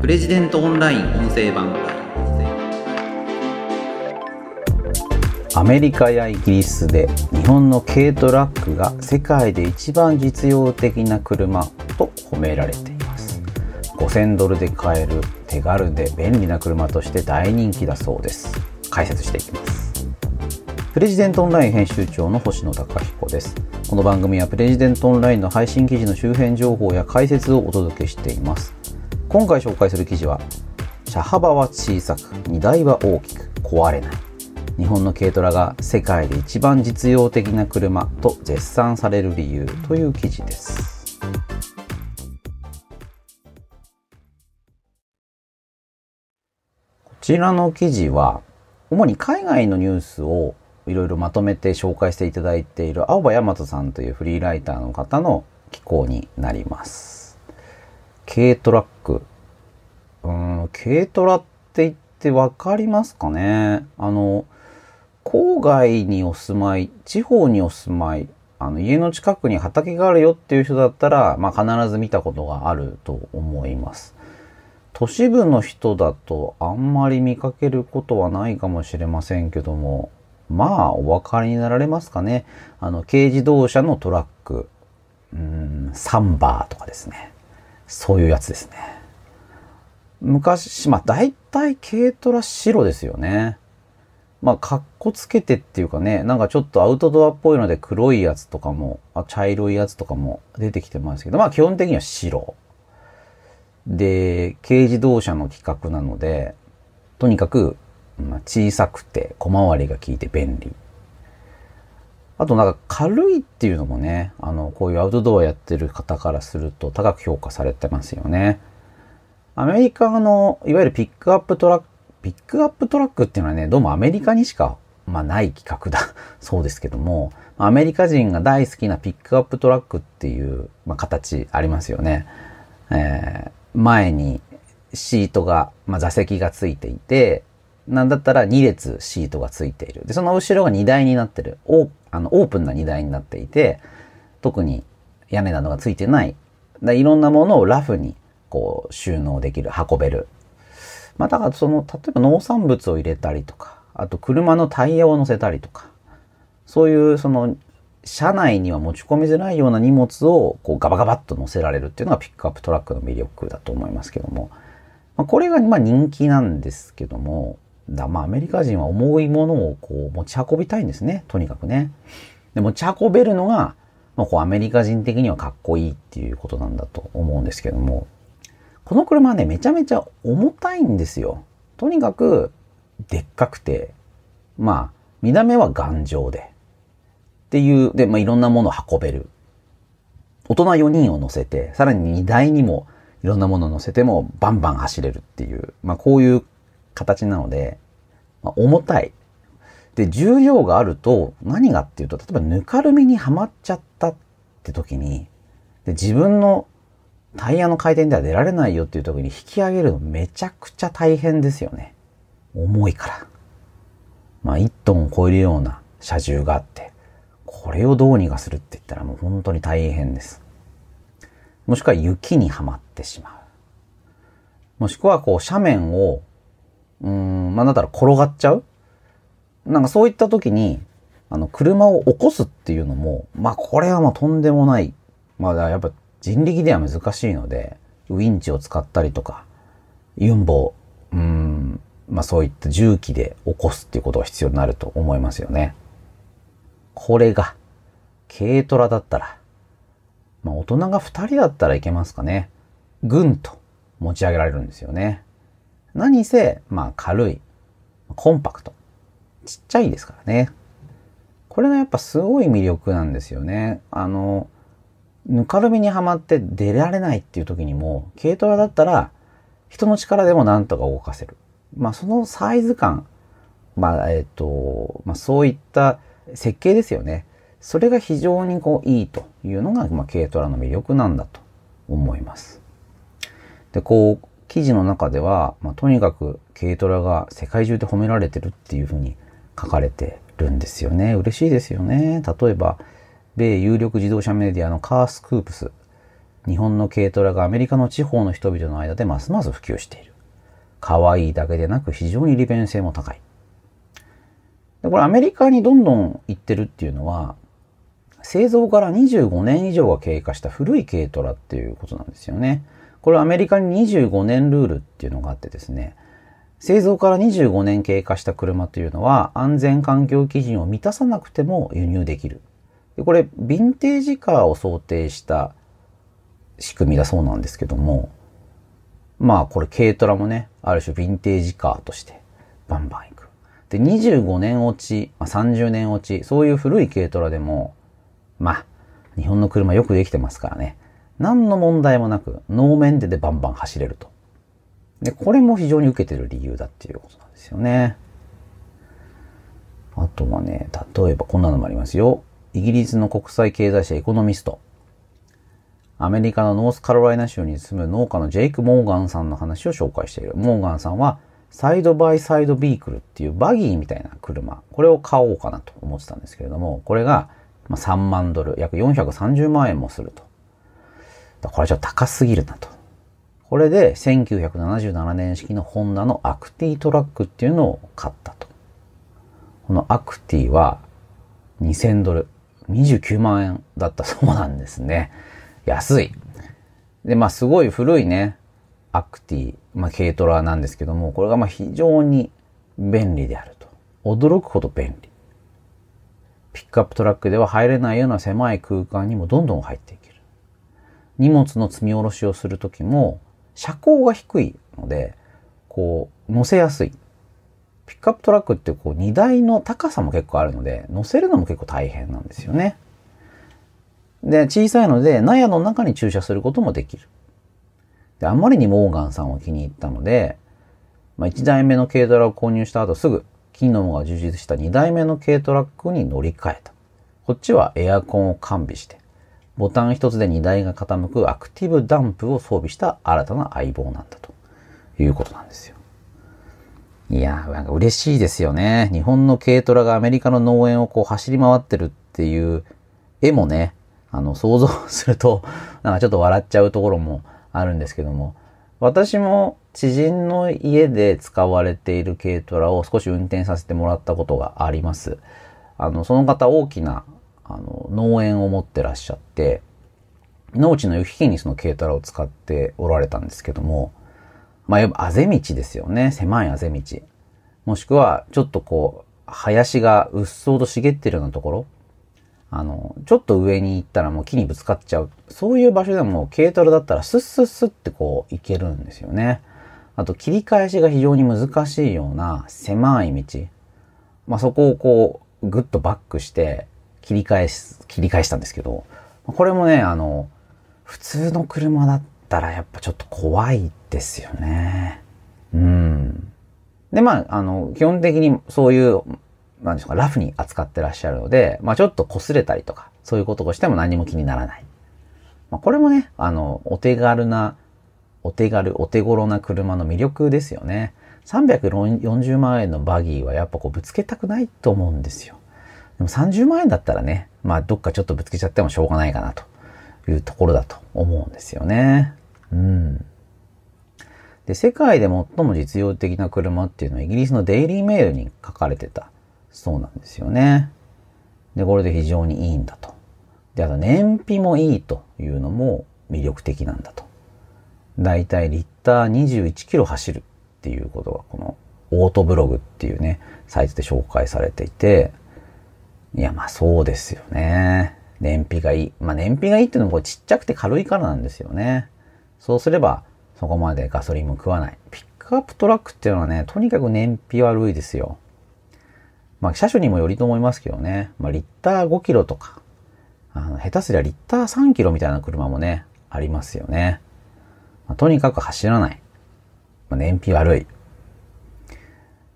プレジデントオンライン音声版。アメリカやイギリスで日本の軽トラックが世界で一番実用的な車と褒められています。5000ドルで買える手軽で便利な車として大人気だそうです。解説していきます。プレジデントオンライン編集長の星野貴彦です。この番組はプレジデントオンラインの配信記事の周辺情報や解説をお届けしています。今回紹介する記事は車幅は小さく荷台は大きく壊れない日本の軽トラが世界で一番実用的な車と絶賛される理由という記事ですこちらの記事は主に海外のニュースをいろいろまとめて紹介していただいている青葉大和さんというフリーライターの方の寄稿になります。軽トラック。うん、軽トラって言ってわかりますかね？あの、郊外にお住まい、地方にお住まい、あの、家の近くに畑があるよっていう人だったら、まあ必ず見たことがあると思います。都市部の人だとあんまり見かけることはないかもしれませんけども、まあ、お分かりになられますかね？あの、軽自動車のトラック、うん、サンバーとかですね。そういうやつですね。昔、まあ、大体軽トラ白ですよね。まあ、かっこつけてっていうかね、なんかちょっとアウトドアっぽいので黒いやつとかも、あ茶色いやつとかも出てきてますけど、まあ基本的には白。で、軽自動車の規格なので、とにかくまあ、小さくて小回りが効いて便利。あとなんか軽いっていうのもね、あの、こういうアウトドアやってる方からすると高く評価されてますよね。アメリカの、いわゆるピックアップトラック、ピックアップトラックっていうのはね、どうもアメリカにしか、まあない規格だ そうですけども、アメリカ人が大好きなピックアップトラックっていう、まあ、形ありますよね。えー、前にシートが、まあ、座席がついていて、なんだったら2列シートがついている。で、その後ろが荷台になってる。オあのオープンな荷台になっていて、特に屋根などがついてない。いろんなものをラフにこう収納できる、運べる。まあだからその、例えば農産物を入れたりとか、あと車のタイヤを乗せたりとか、そういうその、車内には持ち込みづらいような荷物をこうガバガバッと乗せられるっていうのがピックアップトラックの魅力だと思いますけども、まあ、これがまあ人気なんですけども、だまあアメリカ人は重いものをこう持ち運びたいんですね。とにかくね。で、持ち運べるのが、まあ、こうアメリカ人的にはかっこいいっていうことなんだと思うんですけども、この車はね、めちゃめちゃ重たいんですよ。とにかく、でっかくて、まあ、見た目は頑丈で、っていう、で、まあいろんなものを運べる。大人4人を乗せて、さらに荷台にもいろんなものを乗せてもバンバン走れるっていう、まあこういう形なので、まあ、重たい。で、重量があると何がっていうと、例えばぬかるみにはまっちゃったって時に、で自分のタイヤの回転では出られないよっていう時に引き上げるのめちゃくちゃ大変ですよね。重いから。まあ1トンを超えるような車重があって、これをどうにかするって言ったらもう本当に大変です。もしくは雪にはまってしまう。もしくはこう斜面をうん、まあ、だったら転がっちゃうなんかそういった時に、あの、車を起こすっていうのも、まあ、これはもうとんでもない。まあ、やっぱ人力では難しいので、ウィンチを使ったりとか、ユンボ、うん、まあそういった重機で起こすっていうことが必要になると思いますよね。これが、軽トラだったら、まあ大人が二人だったらいけますかね。ぐんと持ち上げられるんですよね。何せ、まあ軽い、コンパクト、ちっちゃいですからね。これがやっぱすごい魅力なんですよね。あの、ぬかるみにはまって出られないっていう時にも、軽トラだったら人の力でもなんとか動かせる。まあそのサイズ感、まあえっ、ー、と、まあそういった設計ですよね。それが非常にこういいというのが、まあ、軽トラの魅力なんだと思います。で、こう、記事の中では、まあ、とにかく軽トラが世界中で褒められてるっていうふうに書かれてるんですよね。嬉しいですよね。例えば、米有力自動車メディアのカースクープス。日本の軽トラがアメリカの地方の人々の間でますます普及している。可愛いだけでなく非常に利便性も高い。でこれアメリカにどんどん行ってるっていうのは、製造から25年以上が経過した古い軽トラっていうことなんですよね。これアメリカに25年ルールっていうのがあってですね、製造から25年経過した車というのは安全環境基準を満たさなくても輸入できる。でこれ、ヴィンテージカーを想定した仕組みだそうなんですけども、まあこれ軽トラもね、ある種ヴィンテージカーとしてバンバン行く。で、25年落ち、まあ、30年落ち、そういう古い軽トラでも、まあ、日本の車よくできてますからね。何の問題もなく、ノーメンテでバンバン走れると。で、これも非常に受けてる理由だっていうことなんですよね。あとはね、例えばこんなのもありますよ。イギリスの国際経済誌エコノミスト。アメリカのノースカロライナ州に住む農家のジェイク・モーガンさんの話を紹介している。モーガンさんは、サイドバイサイドビークルっていうバギーみたいな車、これを買おうかなと思ってたんですけれども、これが3万ドル、約430万円もすると。これちょっと高すぎるなと。これで1977年式のホンダのアクティトラックっていうのを買ったと。このアクティは2000ドル、29万円だったそうなんですね。安い。で、まあすごい古いね、アクティ、まあ軽トラなんですけども、これがまあ非常に便利であると。驚くほど便利。ピックアップトラックでは入れないような狭い空間にもどんどん入っていける。荷物の積み下ろしをするときも、車高が低いので、こう、乗せやすい。ピックアップトラックってこう荷台の高さも結構あるので、乗せるのも結構大変なんですよね。で、小さいので、納屋の中に駐車することもできる。で、あまりにモーガンさんを気に入ったので、まあ、1台目の軽トラを購入した後すぐ、機能が充実した2台目の軽トラックに乗り換えた。こっちはエアコンを完備して、ボタン一つで荷台が傾くアクティブダンプを装備した新たな相棒なんだということなんですよ。いやー、なんか嬉しいですよね。日本の軽トラがアメリカの農園をこう走り回ってるっていう絵もね、あの、想像すると、なんかちょっと笑っちゃうところもあるんですけども、私も知人の家で使われている軽トラを少し運転させてもらったことがあります。あの、その方大きな、あの、農園を持ってらっしゃって、農地の行き来にその軽トラを使っておられたんですけども、まあ、あぜ道ですよね。狭いあぜ道。もしくは、ちょっとこう、林がうっそうと茂ってるようなところ。あの、ちょっと上に行ったらもう木にぶつかっちゃう。そういう場所でも軽トラだったらスッスッスッってこう行けるんですよね。あと切り返しが非常に難しいような狭い道。まあ、そこをこうぐっとバックして切り返す、切り返したんですけど、これもね、あの、普通の車だったらやっぱちょっと怖いですよね。うん。で、まあ、あの、基本的にそういうなんでしょうか、ラフに扱ってらっしゃるので、まあちょっと擦れたりとか、そういうことをしても何も気にならない。まあこれもね、あの、お手軽な、お手軽、お手頃な車の魅力ですよね。340万円のバギーはやっぱこうぶつけたくないと思うんですよ。でも30万円だったらね、まあどっかちょっとぶつけちゃってもしょうがないかなというところだと思うんですよね。うん。で、世界で最も実用的な車っていうのはイギリスのデイリーメールに書かれてたそうなんですよね。で、これで非常にいいんだと。で、あと燃費もいいというのも魅力的なんだと。だいたいリッター21キロ走るっていうことがこのオートブログっていうね、サイトで紹介されていて、いや、まあそうですよね。燃費がいい。まあ燃費がいいっていうのもちっちゃくて軽いからなんですよね。そうすればそこまでガソリンも食わない。ピックアップトラックっていうのはね、とにかく燃費悪いですよ。まあ、車種にもよりと思いますけどね。まあ、リッター5キロとか、あの、下手すりゃリッター3キロみたいな車もね、ありますよね。まあ、とにかく走らない。まあ、燃費悪い。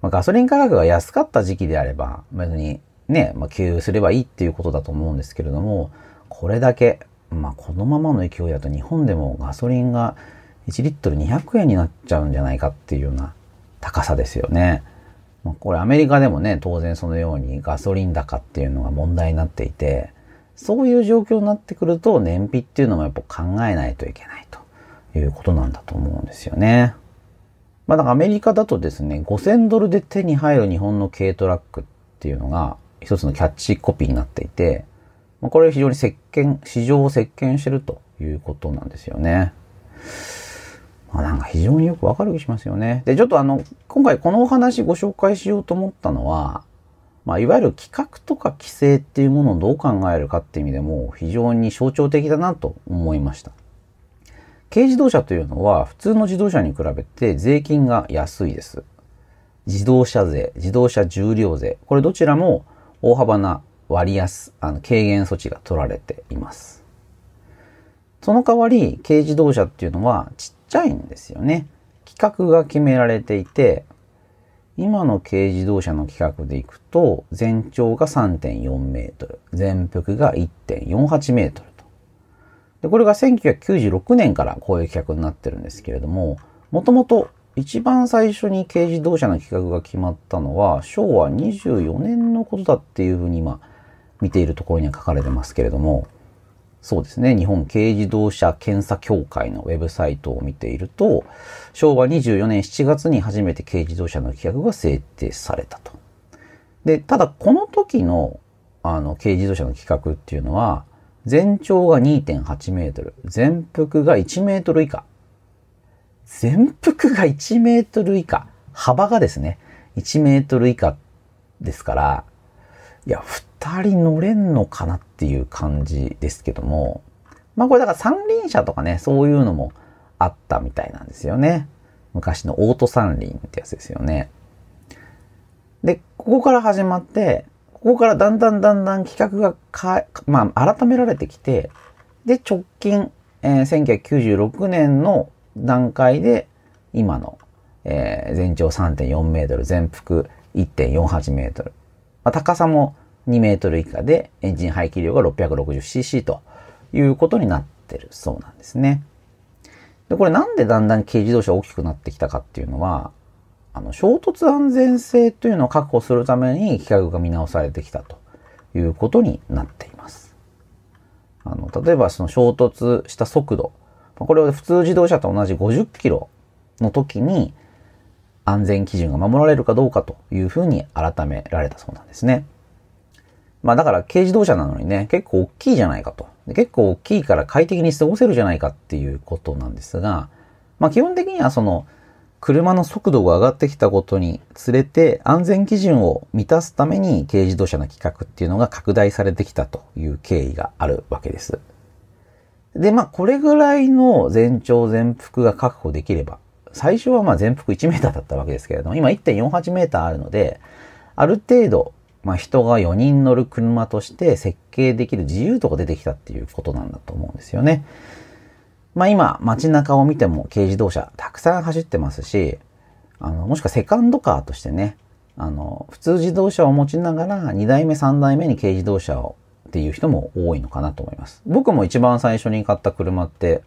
まあ、ガソリン価格が安かった時期であれば、別にね、まあ、給油すればいいっていうことだと思うんですけれども、これだけ、まあ、このままの勢いだと日本でもガソリンが1リットル200円になっちゃうんじゃないかっていうような高さですよね。まこれアメリカでもね、当然そのようにガソリン高っていうのが問題になっていて、そういう状況になってくると、燃費っていうのもやっぱ考えないといけないということなんだと思うんですよね。まあだからアメリカだとですね、5000ドルで手に入る日本の軽トラックっていうのが一つのキャッチコピーになっていて、まあ、これ非常に席巻、市場を席巻してるということなんですよね。まあ、なんか非常によくわかる気しますよね。で、ちょっとあの、今回このお話ご紹介しようと思ったのは、まあ、いわゆる企画とか規制っていうものをどう考えるかっていう意味でも非常に象徴的だなと思いました。軽自動車というのは普通の自動車に比べて税金が安いです。自動車税、自動車重量税、これどちらも大幅な割安、あの軽減措置が取られています。その代わり軽自動車っていうのはちっちゃいんですよね。規格が決められていて、今の軽自動車の規格でいくと、全長が3.4メートル、全幅が1.48メートルと。で、これが1996年からこういう規格になってるんですけれども、もともと一番最初に軽自動車の規格が決まったのは、昭和24年のことだっていうふうに今、見ているところには書かれてますけれども、そうですね。日本軽自動車検査協会のウェブサイトを見ていると、昭和24年7月に初めて軽自動車の規格が制定されたと。で、ただこの時の、あの、軽自動車の規格っていうのは、全長が2.8メートル、全幅が1メートル以下。全幅が1メートル以下。幅がですね、1メートル以下ですから、いや、普二人乗れんのかなっていう感じですけども、まあこれだから三輪車とかね、そういうのもあったみたいなんですよね。昔のオート三輪ってやつですよね。で、ここから始まって、ここからだんだんだんだん企画がか、まあ改められてきて、で、直近、えー、1996年の段階で、今の、えー、全長3.4メートル、全幅1.48メートル。まあ、高さも2メートル以下でエンジン排気量が 660cc ということになってるそうなんですね。で、これなんでだんだん軽自動車大きくなってきたかっていうのは、あの、衝突安全性というのを確保するために規格が見直されてきたということになっています。あの、例えばその衝突した速度、これは普通自動車と同じ50キロの時に安全基準が守られるかどうかというふうに改められたそうなんですね。まあだから軽自動車なのにね、結構大きいじゃないかと。結構大きいから快適に過ごせるじゃないかっていうことなんですが、まあ基本的にはその車の速度が上がってきたことにつれて安全基準を満たすために軽自動車の規格っていうのが拡大されてきたという経緯があるわけです。で、まあこれぐらいの全長全幅が確保できれば、最初はまあ全幅1メーターだったわけですけれども、今1.48メーターあるので、ある程度まあ、人が4人乗る車として設計できる自由度が出てきたっていうことなんだと思うんですよね。まあ今、街中を見ても軽自動車たくさん走ってますし、あの、もしくはセカンドカーとしてね、あの、普通自動車を持ちながら2代目3代目に軽自動車をっていう人も多いのかなと思います。僕も一番最初に買った車って、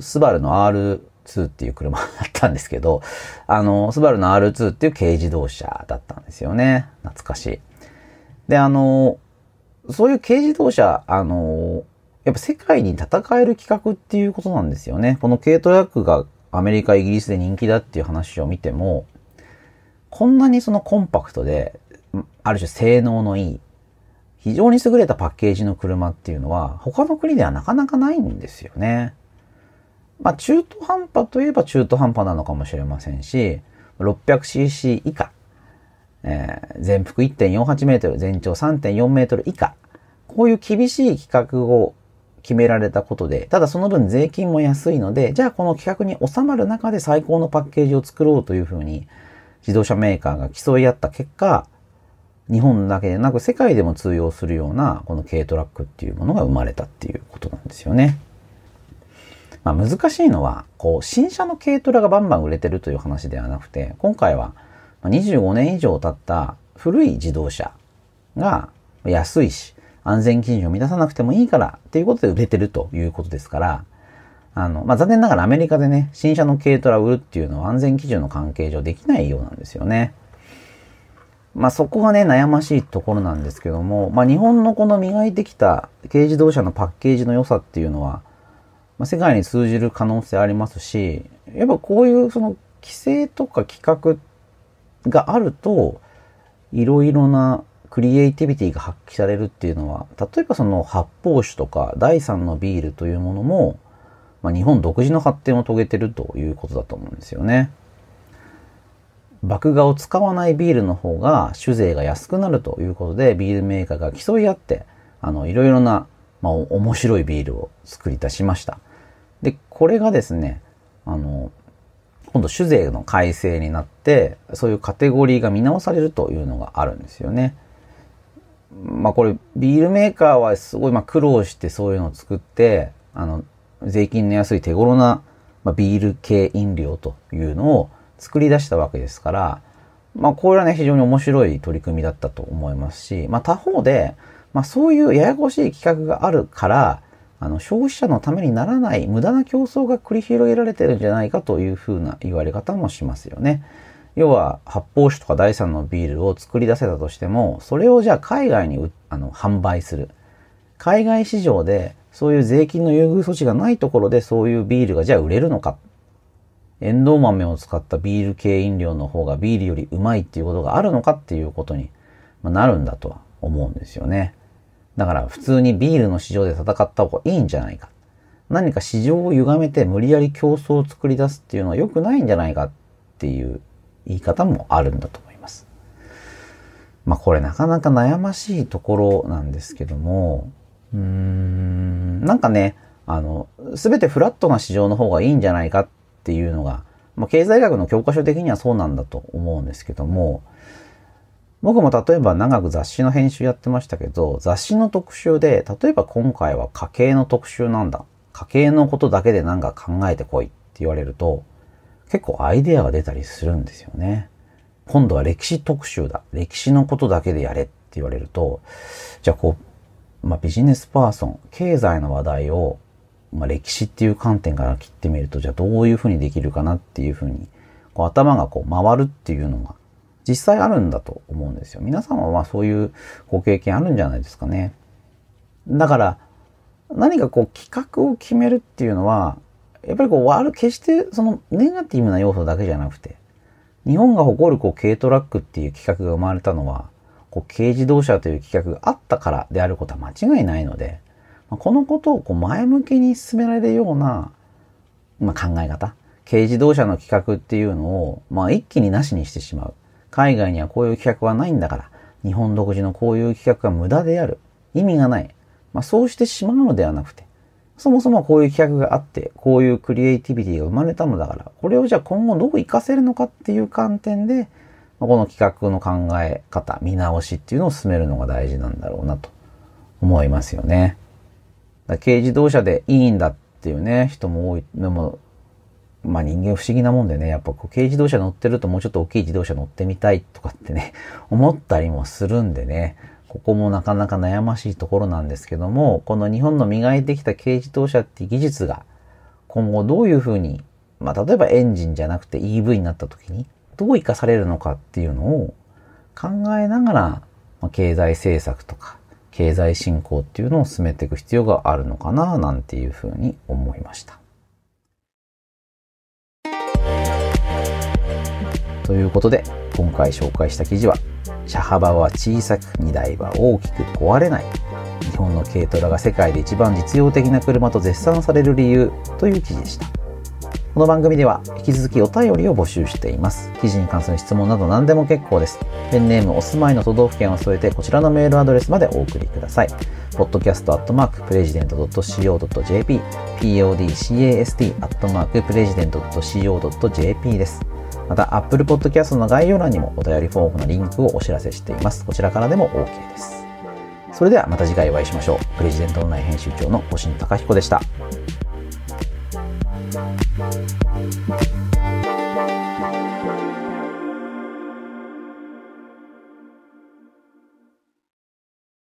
スバルの R2 っていう車だったんですけど、あの、スバルの R2 っていう軽自動車だったんですよね。懐かしい。で、あの、そういう軽自動車、あの、やっぱ世界に戦える企画っていうことなんですよね。この軽トラックがアメリカ、イギリスで人気だっていう話を見ても、こんなにそのコンパクトで、ある種性能のいい、非常に優れたパッケージの車っていうのは、他の国ではなかなかないんですよね。まあ中途半端といえば中途半端なのかもしれませんし、600cc 以下えー、全幅1.48メートル、全長3.4メートル以下。こういう厳しい規格を決められたことで、ただその分税金も安いので、じゃあこの規格に収まる中で最高のパッケージを作ろうというふうに自動車メーカーが競い合った結果、日本だけでなく世界でも通用するようなこの軽トラックっていうものが生まれたっていうことなんですよね。まあ難しいのは、こう、新車の軽トラがバンバン売れてるという話ではなくて、今回は25年以上経った古い自動車が安いし、安全基準を満たさなくてもいいからっていうことで売れてるということですから、あの、まあ、残念ながらアメリカでね、新車の軽トラを売るっていうのは安全基準の関係上できないようなんですよね。まあそこがね、悩ましいところなんですけども、まあ日本のこの磨いてきた軽自動車のパッケージの良さっていうのは、まあ、世界に通じる可能性ありますし、やっぱこういうその規制とか企画があると、いろいろなクリエイティビティが発揮されるっていうのは、例えばその発泡酒とか第三のビールというものも、まあ、日本独自の発展を遂げてるということだと思うんですよね。麦芽を使わないビールの方が酒税が安くなるということで、ビールメーカーが競い合って、あの、いろいろな、まあ、面白いビールを作り出しました。で、これがですね、あの、今度酒税の改正になって、そういうカテゴリーが見直されるというのがあるんですよね。まあこれ、ビールメーカーはすごいま苦労してそういうのを作って、あの、税金の安い手頃な、ま、ビール系飲料というのを作り出したわけですから、まあこれはね、非常に面白い取り組みだったと思いますし、まあ他方で、まあそういうややこしい企画があるから、あの、消費者のためにならない無駄な競争が繰り広げられてるんじゃないかというふうな言われ方もしますよね。要は、発泡酒とか第三のビールを作り出せたとしても、それをじゃあ海外にあの販売する。海外市場でそういう税金の優遇措置がないところでそういうビールがじゃあ売れるのか。エンドウ豆を使ったビール系飲料の方がビールよりうまいっていうことがあるのかっていうことになるんだとは思うんですよね。だから普通にビールの市場で戦った方がいいんじゃないか。何か市場を歪めて無理やり競争を作り出すっていうのは良くないんじゃないかっていう言い方もあるんだと思います。まあこれなかなか悩ましいところなんですけども、うーん、なんかね、あの、すべてフラットな市場の方がいいんじゃないかっていうのが、まあ経済学の教科書的にはそうなんだと思うんですけども、僕も例えば長く雑誌の編集やってましたけど、雑誌の特集で、例えば今回は家計の特集なんだ。家計のことだけで何か考えてこいって言われると、結構アイデアが出たりするんですよね。今度は歴史特集だ。歴史のことだけでやれって言われると、じゃあこう、まあ、ビジネスパーソン、経済の話題を、まあ、歴史っていう観点から切ってみると、じゃあどういうふうにできるかなっていうふうに、こう頭がこう回るっていうのが実際あるんだと思うんですよ。皆さんはまあそういうご経験あるんじゃないですかね。だから、何かこう企画を決めるっていうのは、やっぱりこう悪、決してそのネガティブな要素だけじゃなくて、日本が誇るこう軽トラックっていう企画が生まれたのは、こう軽自動車という企画があったからであることは間違いないので、このことをこう前向きに進められるような、まあ、考え方、軽自動車の企画っていうのを、まあ、一気になしにしてしまう。海外にはこういう企画はないんだから、日本独自のこういう企画が無駄である。意味がない。まあ、そうしてしまうのではなくて、そもそもこういう企画があって、こういうクリエイティビティが生まれたのだから、これをじゃあ今後どう活かせるのかっていう観点で、この企画の考え方、見直しっていうのを進めるのが大事なんだろうなと思いますよね。軽自動車でいいんだっていうね、人も多い。でも、まあ人間不思議なもんでね、やっぱこう軽自動車乗ってるともうちょっと大きい自動車乗ってみたいとかってね、思ったりもするんでね、ここもなかなか悩ましいところなんですけども、この日本の磨いてきた軽自動車って技術が今後どういうふうに、まあ例えばエンジンじゃなくて EV になった時にどう活かされるのかっていうのを考えながら、ま、経済政策とか経済振興っていうのを進めていく必要があるのかななんていうふうに思いました。ということで、今回紹介した記事は、車幅は小さく荷台は大きく壊れない。日本の軽トラが世界で一番実用的な車と絶賛される理由という記事でした。この番組では引き続きお便りを募集しています。記事に関する質問など何でも結構です。ペンネームお住まいの都道府県を添えてこちらのメールアドレスまでお送りください。podcast.president.co.jp podcast.president.co.jp です。また、Apple Podcast の概要欄にもお便りフォームのリンクをお知らせしています。こちらからでも OK です。それではまた次回お会いしましょう。プレジデントオンライン編集長の星野貴彦でした。